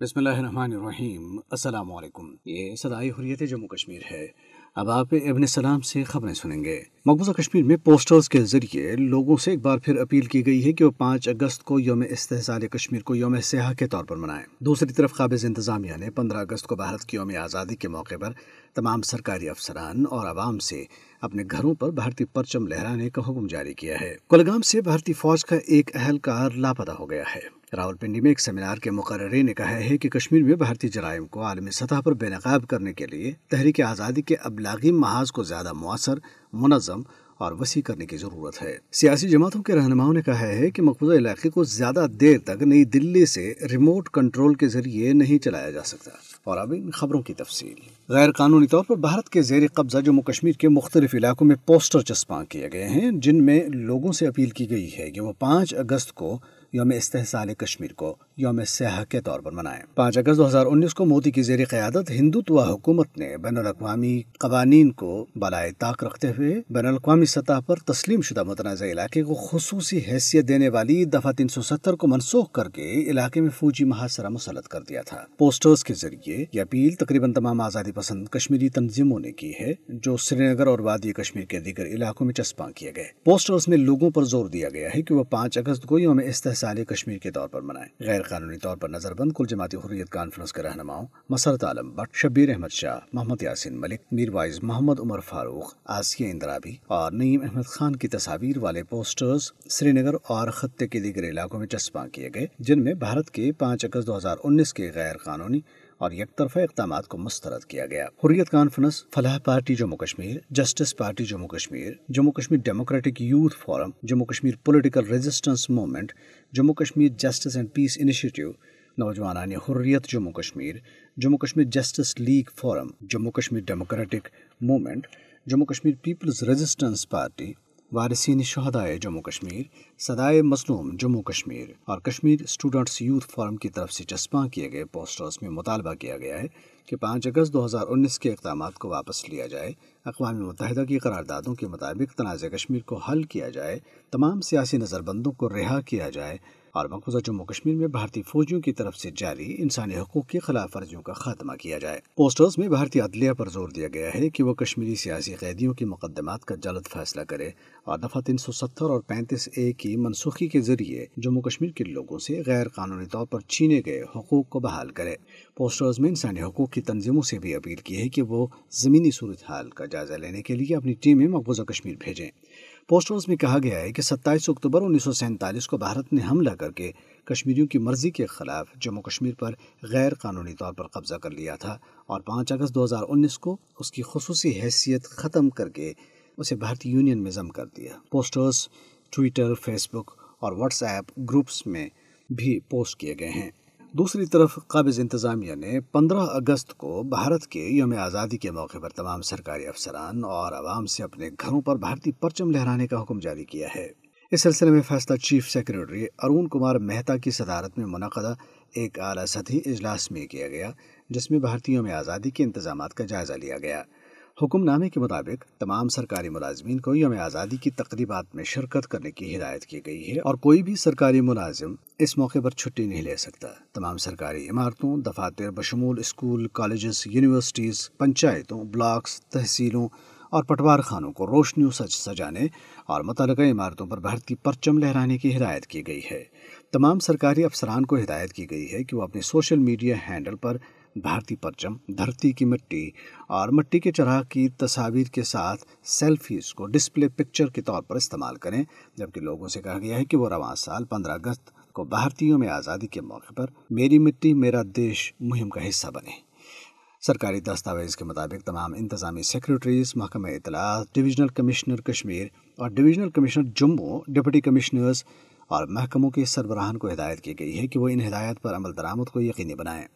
بسم اللہ الرحمن الرحیم۔ السلام علیکم۔ یہ صدائی حریت جموں کشمیر ہے۔ اب آپ ابن سلام سے خبریں سنیں گے۔ مقبوضہ کشمیر میں پوسٹرز کے ذریعے لوگوں سے ایک بار پھر اپیل کی گئی ہے کہ وہ پانچ اگست کو یوم استحصال کشمیر کو یوم سیاح کے طور پر منائیں۔ دوسری طرف قابض انتظامیہ نے پندرہ اگست کو بھارت کی یوم آزادی کے موقع پر تمام سرکاری افسران اور عوام سے اپنے گھروں پر بھارتی پرچم لہرانے کا حکم جاری کیا ہے۔ کلگام سے بھارتی فوج کا ایک اہلکار لاپتہ ہو گیا ہے۔ راول پنڈی میں ایک سیمینار کے مقررے نے کہا ہے کہ کشمیر میں بھارتی جرائم کو عالمی سطح پر بے نقاب کرنے کے لیے تحریک آزادی کے ابلاغی محاذ کو زیادہ مؤثر، منظم اور وسیع کرنے کی ضرورت ہے۔ سیاسی جماعتوں کے رہنماؤں نے کہا ہے کہ مقبوضہ علاقے کو زیادہ دیر تک نئی دلی سے ریموٹ کنٹرول کے ذریعے نہیں چلایا جا سکتا۔ اور اب ان خبروں کی تفصیل۔ غیر قانونی طور پر بھارت کے زیر قبضہ جموں کشمیر کے مختلف علاقوں میں پوسٹر چسپاں کیے گئے ہیں، جن میں لوگوں سے اپیل کی گئی ہے کہ وہ پانچ اگست کو یوم استحصال کشمیر کو یوم سیاح کے طور پر منائیں۔ پانچ اگست دو ہزار انیس کو مودی کی زیر قیادت ہندوتوا حکومت نے بین الاقوامی قوانین کو بالائے طاق رکھتے ہوئے بین الاقوامی سطح پر تسلیم شدہ متنازع علاقے کو خصوصی حیثیت دینے والی دفعہ تین سو ستر کو منسوخ کر کے علاقے میں فوجی محاصرہ مسلط کر دیا تھا۔ پوسٹرز کے ذریعے یہ اپیل تقریباً تمام آزادی پسند کشمیری تنظیموں نے کی ہے، جو سری نگر اور وادی کشمیر کے دیگر علاقوں میں چسپاں کیے گئے۔ پوسٹرز میں لوگوں پر زور دیا گیا ہے کہ وہ پانچ اگست کو یوم استحصال کشمیر کے طور پر منائیں۔ غیر قانونی طور پر نظر بند کل جماعتی حریت کانفرنس کے رہنماؤں، مسرت عالم، بٹ شبیر احمد شاہ، محمد یاسین ملک، میر وائز محمد عمر فاروق، آسیہ اندرابی اور نعیم احمد خان کی تصاویر والے پوسٹرز سری نگر اور خطے کے دیگر علاقوں میں چسپاں کیے گئے، جن میں بھارت کے پانچ اگست دو ہزار انیس کے غیر قانونی اور یک طرفہ اقدامات کو مسترد کیا گیا۔ Hurriyat conference Falah party Jammu Kashmir, justice party Jammu Kashmir Jammu Kashmir democratic youth forum, Jammu Kashmir political resistance movement Jammu Kashmir justice and peace initiative نوجوانان Hurriyat Jammu Kashmir Jammu Kashmir justice league forum, Jammu Kashmir democratic movement, Jammu Kashmir peoples resistance party, وارثین شہدائے جموں کشمیر، صدائے مظلوم جموں کشمیر اور Kashmir students youth forum کی طرف سے چسپاں کیے گئے posters میں مطالبہ کیا گیا ہے۔ کہ پانچ اگست دو ہزار انیس کے اقدامات کو واپس لیا جائے۔ اقوام متحدہ کی قراردادوں کے مطابق تنازع کشمیر کو حل کیا جائے۔ تمام سیاسی نظر بندوں کو رہا کیا جائے۔ اور مقبوضہ جموں کشمیر میں بھارتی فوجیوں کی طرف سے جاری انسانی حقوق کی خلاف ورزیوں کا خاتمہ کیا جائے۔ پوسٹرز میں بھارتی عدلیہ پر زور دیا گیا ہے کہ وہ کشمیری سیاسی قیدیوں کی مقدمات کا جلد فیصلہ کرے اور دفعہ تین سو ستر اور پینتیس اے کی منسوخی کے ذریعے جموں کشمیر کے لوگوں سے غیر قانونی طور پر چینے گئے حقوق کو بحال کرے۔ پوسٹرز میں انسانی حقوق کی تنظیموں سے بھی اپیل کی ہے کہ وہ زمینی صورتحال کا جائزہ لینے کے لیے اپنی ٹیمیں مقبوضہ کشمیر بھیجیں۔ پوسٹرز میں کہا گیا ہے کہ ستائیس اکتوبر انیس سو سینتالیس کو بھارت نے حملہ کر کے کشمیریوں کی مرضی کے خلاف جموں کشمیر پر غیر قانونی طور پر قبضہ کر لیا تھا اور پانچ اگست دو ہزار انیس کو اس کی خصوصی حیثیت ختم کر کے اسے بھارتی یونین میں ضم کر دیا۔ پوسٹرز، ٹویٹر، فیس بک اور واٹس ایپ گروپس میں بھی پوسٹ کیے گئے ہیں۔ دوسری طرف قابض انتظامیہ نے پندرہ اگست کو بھارت کے یوم آزادی کے موقع پر تمام سرکاری افسران اور عوام سے اپنے گھروں پر بھارتی پرچم لہرانے کا حکم جاری کیا ہے۔ اس سلسلے میں فیصلہ چیف سیکرٹری ارون کمار مہتا کی صدارت میں منعقدہ ایک اعلیٰ سطحی اجلاس میں کیا گیا، جس میں بھارتی یوم آزادی کے انتظامات کا جائزہ لیا گیا۔ حکم نامے کے مطابق تمام سرکاری ملازمین کو یوم آزادی کی تقریبات میں شرکت کرنے کی ہدایت کی گئی ہے اور کوئی بھی سرکاری ملازم اس موقع پر چھٹی نہیں لے سکتا۔ تمام سرکاری عمارتوں، دفاتر، بشمول اسکول، کالجز، یونیورسٹیز، پنچایتوں، بلاکس، تحصیلوں اور پٹوار خانوں کو روشنیوں سج سجانے اور متعلقہ عمارتوں پر بھارتی پرچم لہرانے کی ہدایت کی گئی ہے۔ تمام سرکاری افسران کو ہدایت کی گئی ہے کہ وہ اپنے سوشل میڈیا ہینڈل پر بھارتی پرچم، دھرتی کی مٹی اور مٹی کے چراغ کی تصاویر کے ساتھ سیلفیز کو ڈسپلے پکچر کے طور پر استعمال کریں، جبکہ لوگوں سے کہا گیا ہے کہ وہ رواں سال، پندرہ اگست کو بھارتیوں میں آزادی کے موقع پر میری مٹی، میرا دیش مہم کا حصہ بنے۔ سرکاری دستاویز کے مطابق تمام انتظامی سیکرٹریز محکمہ اطلاعات ڈویژنل کمشنر کشمیر اور divisional commissioner Jammu, deputy commissioners اور محکموں کے سربراہان کو ہدایت کی گئی ہے کہ وہ ان ہدایت پر عمل درآمد کو یقینی بنائیں۔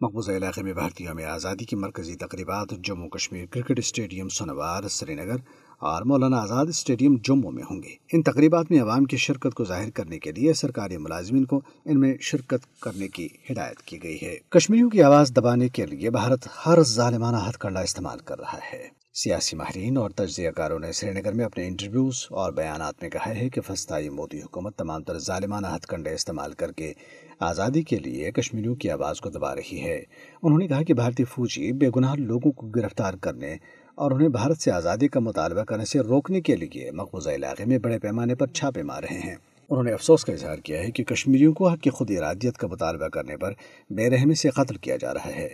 مقبوضہ علاقے میں بھارتیوں میں آزادی کی مرکزی تقریبات Jammu Kashmir cricket stadium Sonwar Srinagar اور مولانا آزاد اسٹیڈیم جموں میں ہوں گے۔ ان تقریبات میں عوام کی شرکت کو ظاہر کرنے کے لیے سرکاری ملازمین کو ان میں شرکت کرنے کی ہدایت کی گئی ہے۔ کشمیریوں کی آواز دبانے کے لیے بھارت ہر ظالمانہ ہتھ کنڈا استعمال کر رہا ہے۔ سیاسی ماہرین اور تجزیہ کاروں نے سری نگر میں اپنے انٹرویوز اور بیانات میں کہا ہے کہ فسطائی مودی حکومت تمام تر ظالمانہ ہتھ کنڈے استعمال کر کے آزادی کے لیے کشمیریوں کی آواز کو دبا رہی ہے۔ انہوں نے کہا کہ بھارتی فوجی بے گناہ لوگوں کو گرفتار کرنے اور انہیں بھارت سے آزادی کا مطالبہ کرنے سے روکنے کے لیے مقبوضہ علاقے میں بڑے پیمانے پر چھاپے مار رہے ہیں۔ انہوں نے افسوس کا اظہار کیا ہے کہ کشمیریوں کو حق کی خود ارادیت کا مطالبہ کرنے پر بے رحمی سے قتل کیا جا رہا ہے۔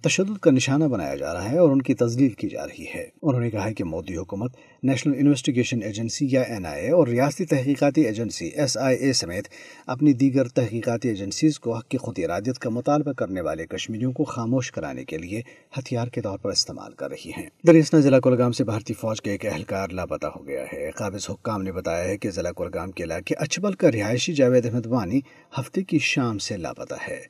تشدد کا نشانہ بنایا جا رہا ہے اور ان کی تزلیل کی جا رہی ہے۔ انہوں نے کہا ہے کہ مودی حکومت نیشنل انویسٹیگیشن ایجنسی یا این آئی اے اور ریاستی تحقیقاتی ایجنسی ایس آئی اے سمیت اپنی دیگر تحقیقاتی ایجنسیز کو حق کی خود ارادیت کا مطالبہ کرنے والے کشمیریوں کو خاموش کرانے کے لیے ہتھیار کے طور پر استعمال کر رہی ہیں۔ دریاسنا ضلع کلگام سے بھارتی فوج کے ایک اہلکار لاپتہ ہو گیا ہے۔ قابض حکام نے بتایا ہے کہ ضلع کلگام کے علاقے اچبل کا رہائشی جاوید احمد وانی ہفتے کی شام سے لاپتہ ہے۔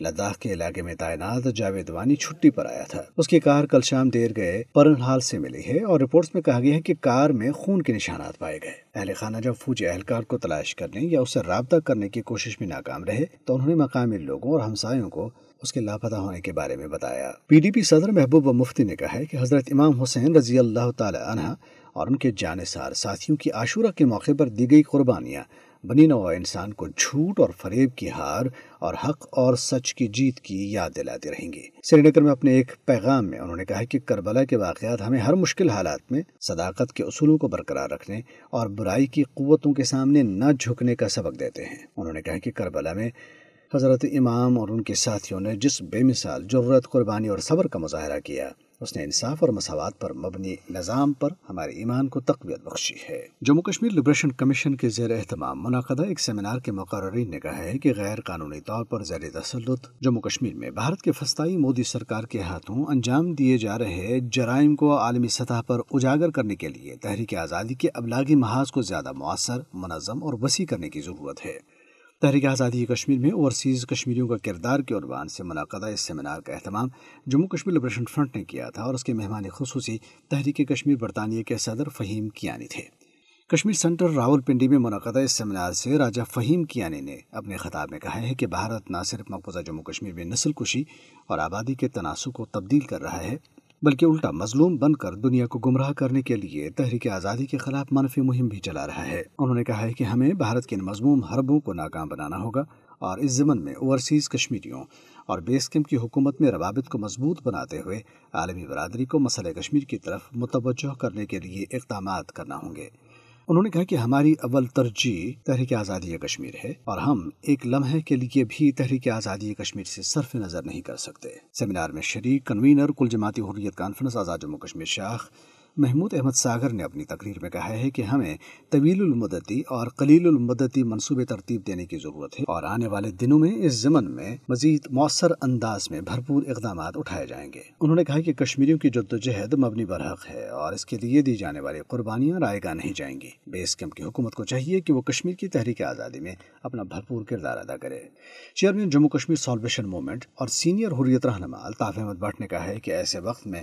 لداخ کے علاقے میں تعینات جاوید وانی چھٹی پر آیا تھا۔ اس کی کار کل شام دیر گئے پرن حال سے ملی ہے اور رپورٹس میں کہا گیا ہے کہ کار میں خون کے نشانات پائے گئے۔ اہل خانہ جب فوجی اہلکار کو تلاش کرنے یا اسے رابطہ کرنے کی کوشش میں ناکام رہے تو انہوں نے مقامی لوگوں اور ہمسایوں کو اس کے لاپتہ ہونے کے بارے میں بتایا۔ پی ڈی پی صدر محبوب مفتی نے کہا ہے کہ حضرت امام حسین رضی اللہ تعالی عنہ اور ان کے جانصار ساتھیوں کی عاشورہ کے موقع پر دی گئی قربانیاں بنی نوع انسان کو جھوٹ اور فریب کی ہار اور حق اور سچ کی جیت کی یاد دلاتے رہیں گے۔ سری نگر میں اپنے ایک پیغام میں انہوں نے کہا کہ کربلا کے واقعات ہمیں ہر مشکل حالات میں صداقت کے اصولوں کو برقرار رکھنے اور برائی کی قوتوں کے سامنے نہ جھکنے کا سبق دیتے ہیں۔ انہوں نے کہا کہ کربلا میں حضرت امام اور ان کے ساتھیوں نے جس بے مثال ضرورت قربانی اور صبر کا مظاہرہ کیا اس نے انصاف اور مساوات پر مبنی نظام پر ہمارے ایمان کو تقویت بخشی ہے۔ جموں کشمیر لبریشن کمیشن کے زیر اہتمام منعقدہ ایک سیمینار کے مقررین نے کہا ہے کہ غیر قانونی طور پر زیر تسلط جموں کشمیر میں بھارت کے فسطائی مودی سرکار کے ہاتھوں انجام دیے جا رہے جرائم کو عالمی سطح پر اجاگر کرنے کے لیے تحریک آزادی کے ابلاغی محاذ کو زیادہ مؤثر، منظم اور وسیع کرنے کی ضرورت ہے۔ تحریک آزادی کشمیر میں اوورسیز کشمیریوں کا کردار کے عنوان سے منعقدہ اس سیمینار کا اہتمام جموں کشمیر لبریشن فرنٹ نے کیا تھا اور اس کے مہمان خصوصی تحریک کشمیر برطانیہ کے صدر فہیم کیانی تھے۔ کشمیر سینٹر راول پنڈی میں منعقدہ اس سیمینار سے راجہ فہیم کیانی نے اپنے خطاب میں کہا ہے کہ بھارت نہ صرف مقبوضہ جموں کشمیر میں نسل کشی اور آبادی کے تناسب کو تبدیل کر رہا ہے بلکہ الٹا مظلوم بن کر دنیا کو گمراہ کرنے کے لیے تحریک آزادی کے خلاف منفی مہم بھی چلا رہا ہے۔ انہوں نے کہا ہے کہ ہمیں بھارت کے ان مضموم حربوں کو ناکام بنانا ہوگا اور اس ضمن میں اوورسیز کشمیریوں اور بیس کیمپ کی حکومت میں روابط کو مضبوط بناتے ہوئے عالمی برادری کو مسئلہ کشمیر کی طرف متوجہ کرنے کے لیے اقدامات کرنا ہوں گے۔ انہوں نے کہا کہ ہماری اول ترجیح تحریک آزادی کشمیر ہے اور ہم ایک لمحے کے لیے بھی تحریک آزادی کشمیر سے صرف نظر نہیں کر سکتے۔ سیمینار میں شریک کنوینر، کل جماعتی حریت کانفرنس، آزاد جموں کشمیر شاخ محمود احمد ساگر نے اپنی تقریر میں کہا ہے کہ ہمیں طویل المدتی اور قلیل المدتی منصوبے ترتیب دینے کی ضرورت ہے اور آنے والے دنوں میں اس ضمن میں مزید مؤثر انداز میں بھرپور اقدامات اٹھائے جائیں گے۔ انہوں نے کہا کہ کشمیریوں کی جدوجہد مبنی برحق ہے اور اس کے لیے دی جانے والی قربانیاں رائے گاہ نہیں جائیں گی۔ بیس کیمپ کی حکومت کو چاہیے کہ وہ کشمیر کی تحریک آزادی میں اپنا بھرپور کردار ادا کرے۔ Chairman Jammu Kashmir salvation movement اور سینئر حریت رہنما الطاف احمد بٹ نے کہا ہے کہ ایسے وقت میں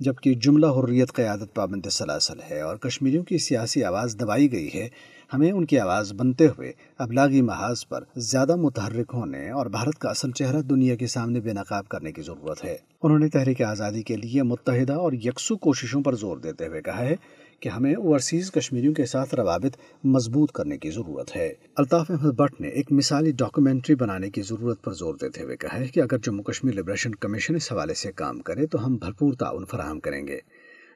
جبکہ جملہ حریت قیادت پابند سلاسل ہے اور کشمیریوں کی سیاسی آواز دبائی گئی ہے، ہمیں ان کی آواز بنتے ہوئے ابلاغی محاذ پر زیادہ متحرک ہونے اور بھارت کا اصل چہرہ دنیا کے سامنے بے نقاب کرنے کی ضرورت ہے۔ انہوں نے تحریک آزادی کے لیے متحدہ اور یکسو کوششوں پر زور دیتے ہوئے کہا ہے کہ ہمیں اوورسیز کشمیریوں کے ساتھ روابط مضبوط کرنے کی ضرورت ہے۔ الطاف احمد بٹ نے ایک مثالی ڈاکومنٹری بنانے کی ضرورت پر زور دیتے ہوئے کہا ہے کہ اگر جموں کشمیر لبریشن کمیشن اس حوالے سے کام کرے تو ہم بھرپور تعاون فراہم کریں گے۔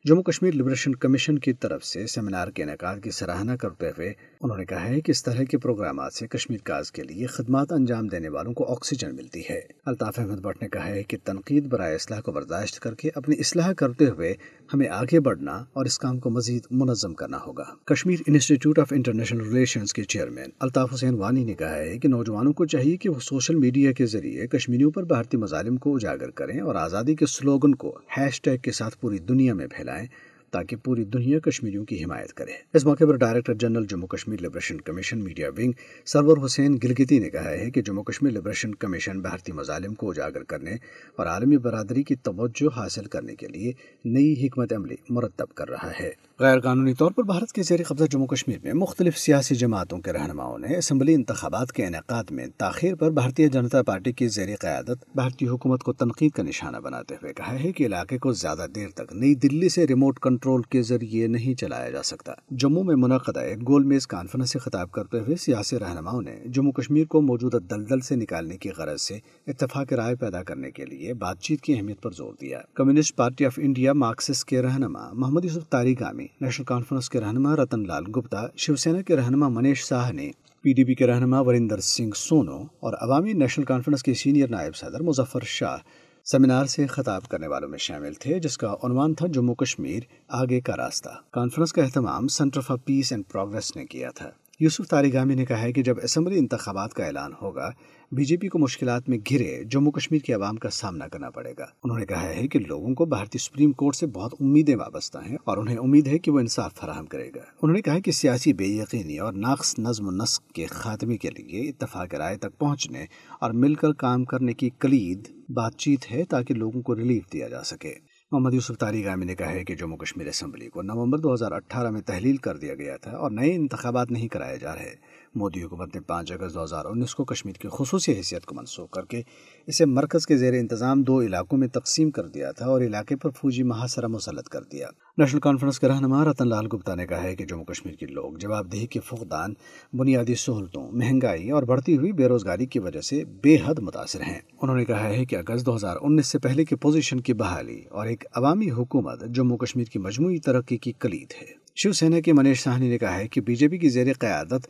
جموں کشمیر لبریشن کمیشن کی طرف سے سیمینار کے انعقاد کی سراہنا کرتے ہوئے انہوں نے کہا ہے کہ اس طرح کے پروگرامات سے کشمیر کاز کے لیے خدمات انجام دینے والوں کو آکسیجن ملتی ہے۔ الطاف احمد بٹ نے کہا ہے کہ تنقید برائے اصلاح کو برداشت کر کے اپنی اصلاح کرتے ہوئے ہمیں آگے بڑھنا اور اس کام کو مزید منظم کرنا ہوگا۔ Kashmir institute of international relations کے چیئرمین الطاف حسین وانی نے کہا ہے کہ نوجوانوں کو چاہیے کہ وہ سوشل میڈیا کے ذریعے کشمیریوں پر بھارتی مظالم کو اجاگر کریں اور آزادی کے سلوگن کو ہیش ٹیگ کے ساتھ پوری دنیا میں پھیلائیں۔ جائے تاکہ پوری دنیا کشمیریوں کی حمایت کرے۔ اس موقع پر director general Jammu Kashmir liberation commission media wing Sarwar Hussain Gilgiti نے کہا ہے کہ جموں کشمیر لبریشن کمیشن بھارتی مظالم کو اجاگر کرنے اور عالمی برادری کی توجہ حاصل کرنے کے لیے نئی حکمت عملی مرتب کر رہا ہے۔ غیر قانونی طور پر بھارت کے زیر قبضہ جموں کشمیر میں مختلف سیاسی جماعتوں کے رہنماؤں نے اسمبلی انتخابات کے انعقاد میں تاخیر پر بھارتیہ جنتا پارٹی کی زیر قیادت بھارتی حکومت کو تنقید کا نشانہ بناتے ہوئے کہا ہے کہ علاقے کو زیادہ دیر تک نئی دلی سے ریموٹ کنٹرول کے ذریعے نہیں چلایا جا سکتا۔ جموں میں منعقدہ ایک گول میز کانفرنس سے خطاب کرتے ہوئے سیاسی رہنماؤں نے جموں کشمیر کو موجودہ دلدل سے نکالنے کی غرض سے اتفاق رائے پیدا کرنے کے لیے بات چیت کی اہمیت پر زور دیا۔ Communist party of India Marxist کے رہنما محمد یوسف تاریخ گامی نیشنل کانفرنس کے رہنما رتن لال گپتا شیو سینا کے رہنما منیش شاہ نے، پی ڈی پی کے رہنما وریندر سنگھ سونو اور عوامی نیشنل کانفرنس کے سینئر نائب صدر مظفر شاہ سیمینار سے خطاب کرنے والوں میں شامل تھے، جس کا عنوان تھا جموں کشمیر آگے کا راستہ۔ کانفرنس کا اہتمام centre for peace and progress نے کیا تھا۔ یوسف تاریگامی نے کہا ہے کہ جب اسمبلی انتخابات کا اعلان ہوگا، بی جے پی کو مشکلات میں گھرے جموں کشمیر کے عوام کا سامنا کرنا پڑے گا۔ انہوں نے کہا ہے کہ لوگوں کو بھارتی سپریم کورٹ سے بہت امیدیں وابستہ ہیں اور انہیں امید ہے کہ وہ انصاف فراہم کرے گا۔ انہوں نے کہا کہ سیاسی بے یقینی اور ناقص نظم و نسق کے خاتمے کے لیے اتفاق رائے تک پہنچنے اور مل کر کام کرنے کی کلید، بات چیت ہے تاکہ لوگوں کو ریلیف دیا جا سکے۔ محمد یوسف تاریخ عامی نے کہا ہے کہ جموں کشمیر اسمبلی کو نومبر دو ہزار اٹھارہ میں تحلیل کر دیا گیا تھا اور نئے انتخابات نہیں کرائے جا رہے۔ مودی حکومت نے پانچ اگست دو ہزار انیس کو کشمیر کی خصوصی حیثیت کو منسوخ کر کے اسے مرکز کے زیر انتظام دو علاقوں میں تقسیم کر دیا تھا اور علاقے پر فوجی محاصرہ مسلط کر دیا۔ نیشنل کانفرنس کے رہنما رتن لال گپتا نے کہا ہے کہ جموں کشمیر کے لوگ جواب دہی کے فقدان، بنیادی سہولتوں، مہنگائی اور بڑھتی ہوئی بے روزگاری کی وجہ سے بے حد متاثر ہیں۔ انہوں نے کہا ہے کہ اگست دو ہزار انیس سے پہلے کی پوزیشن کی بحالی اور ایک عوامی حکومت جموں کشمیر کی مجموعی ترقی کی کلید ہے۔ شیو سینا کے منیش ساہنی نے کہا ہے کہ بی جے پی کی زیر قیادت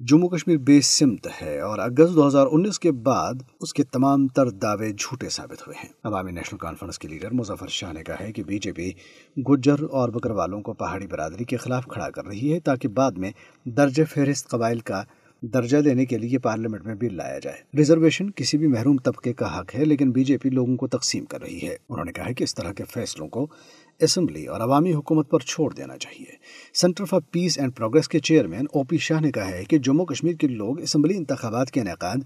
جموں کشمیر بے سمت ہے اور اگست دو ہزار انیس کے بعد اس کے تمام تر دعوے جھوٹے ثابت ہوئے ہیں۔ عوامی نیشنل کانفرنس کے لیڈر مظفر شاہ نے کہا ہے کہ بی جے پی گجر اور بکر والوں کو پہاڑی برادری کے خلاف کھڑا کر رہی ہے تاکہ بعد میں درج فہرست قبائل کا درجہ دینے کے لیے پارلیمنٹ میں بل لایا جائے۔ ریزرویشن کسی بھی محروم طبقے کا حق ہے، لیکن بی جے پی لوگوں کو تقسیم کر رہی ہے۔ انہوں نے کہا کہ اس طرح کے فیصلوں کو اسمبلی اور عوامی حکومت پر چھوڑ دینا چاہیے۔ Centre for peace and progress کے چیئرمین او پی شاہ نے کہا ہے کہ جموں کشمیر کے لوگ اسمبلی انتخابات کے انعقاد،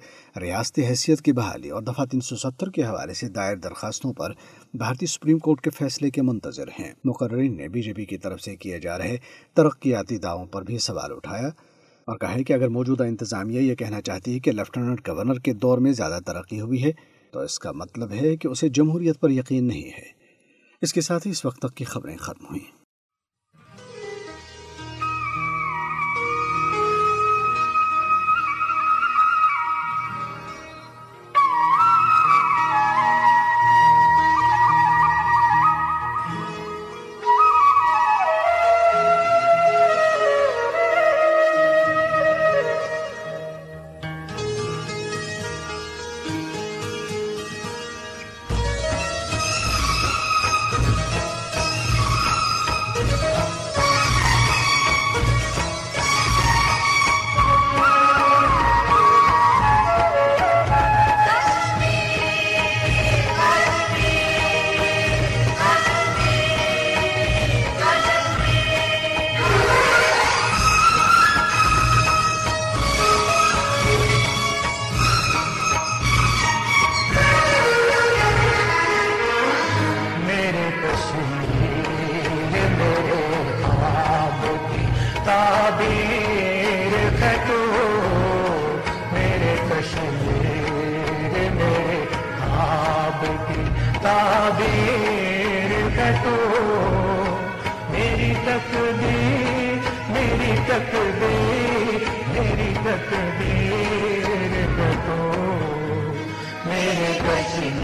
ریاستی حیثیت کی بحالی اور دفعہ تین سو ستر کے حوالے سے دائر درخواستوں پر بھارتی سپریم کورٹ کے فیصلے کے منتظر ہیں۔ مقررین نے بی جے پی کی طرف سے کیے جا رہے ترقیاتی دعووں پر بھی سوال اٹھایا اور کہا ہے کہ اگر موجودہ انتظامیہ یہ کہنا چاہتی ہے کہ لیفٹیننٹ گورنر کے دور میں زیادہ ترقی ہوئی ہے تو اس کا مطلب ہے کہ اسے جمہوریت پر یقین نہیں ہے۔ اس کے ساتھ ہی اس وقت تک کی خبریں ختم ہوئیں۔ تعبیر ہے تو میری تقدیر میری تقدیر میری تقدیر ہے تو میرے کشمیر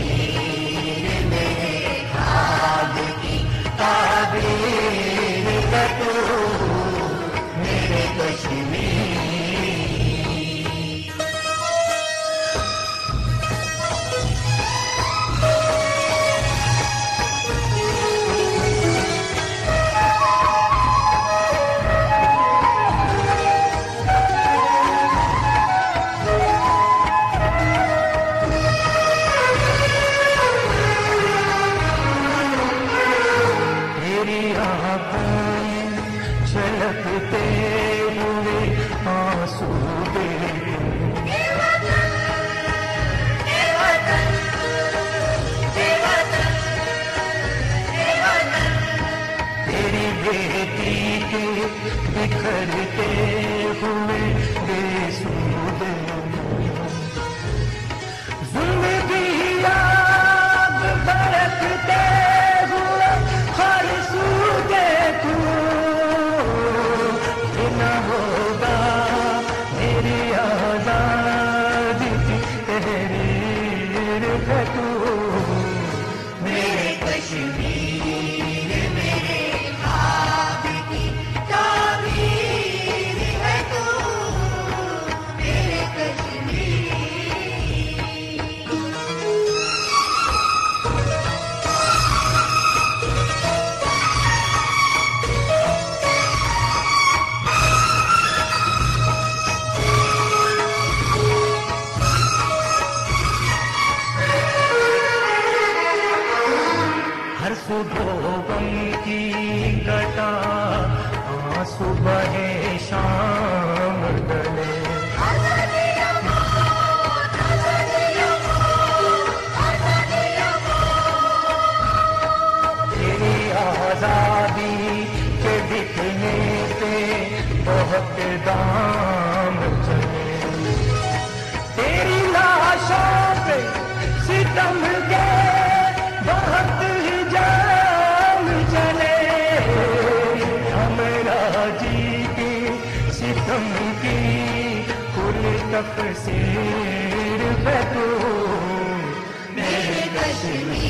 گرتی بکھرتے ہوئے بے سود کے دام چلے۔ تیری ستم کے بہت جام چلے۔ ستم کی کل تفسیر میرے کشمیر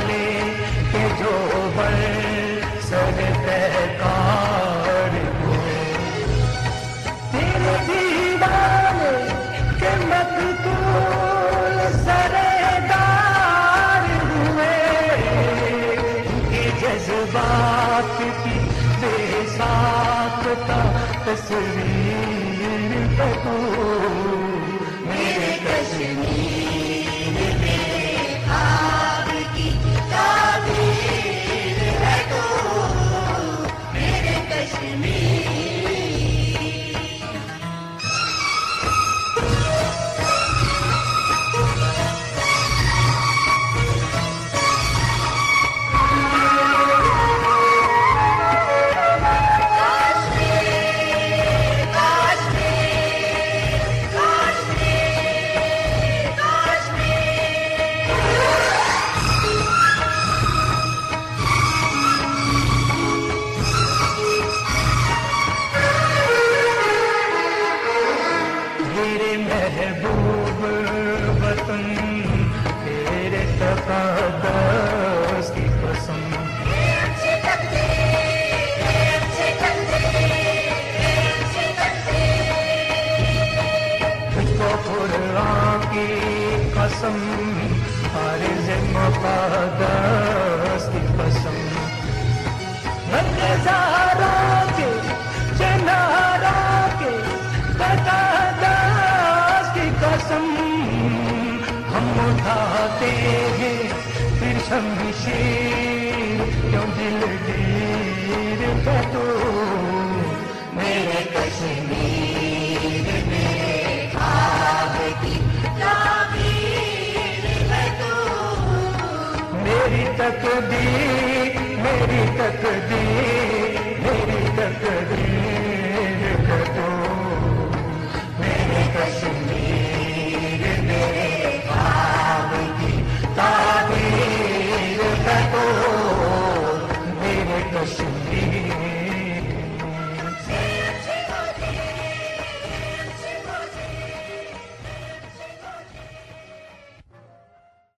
والے مقدس کی قسم۔ تجھ شمشیر کیوں دل گیر ہے تو؟ میرے کشمیر میرے خواب کی تعبیر ہے تو۔ میری تقدیر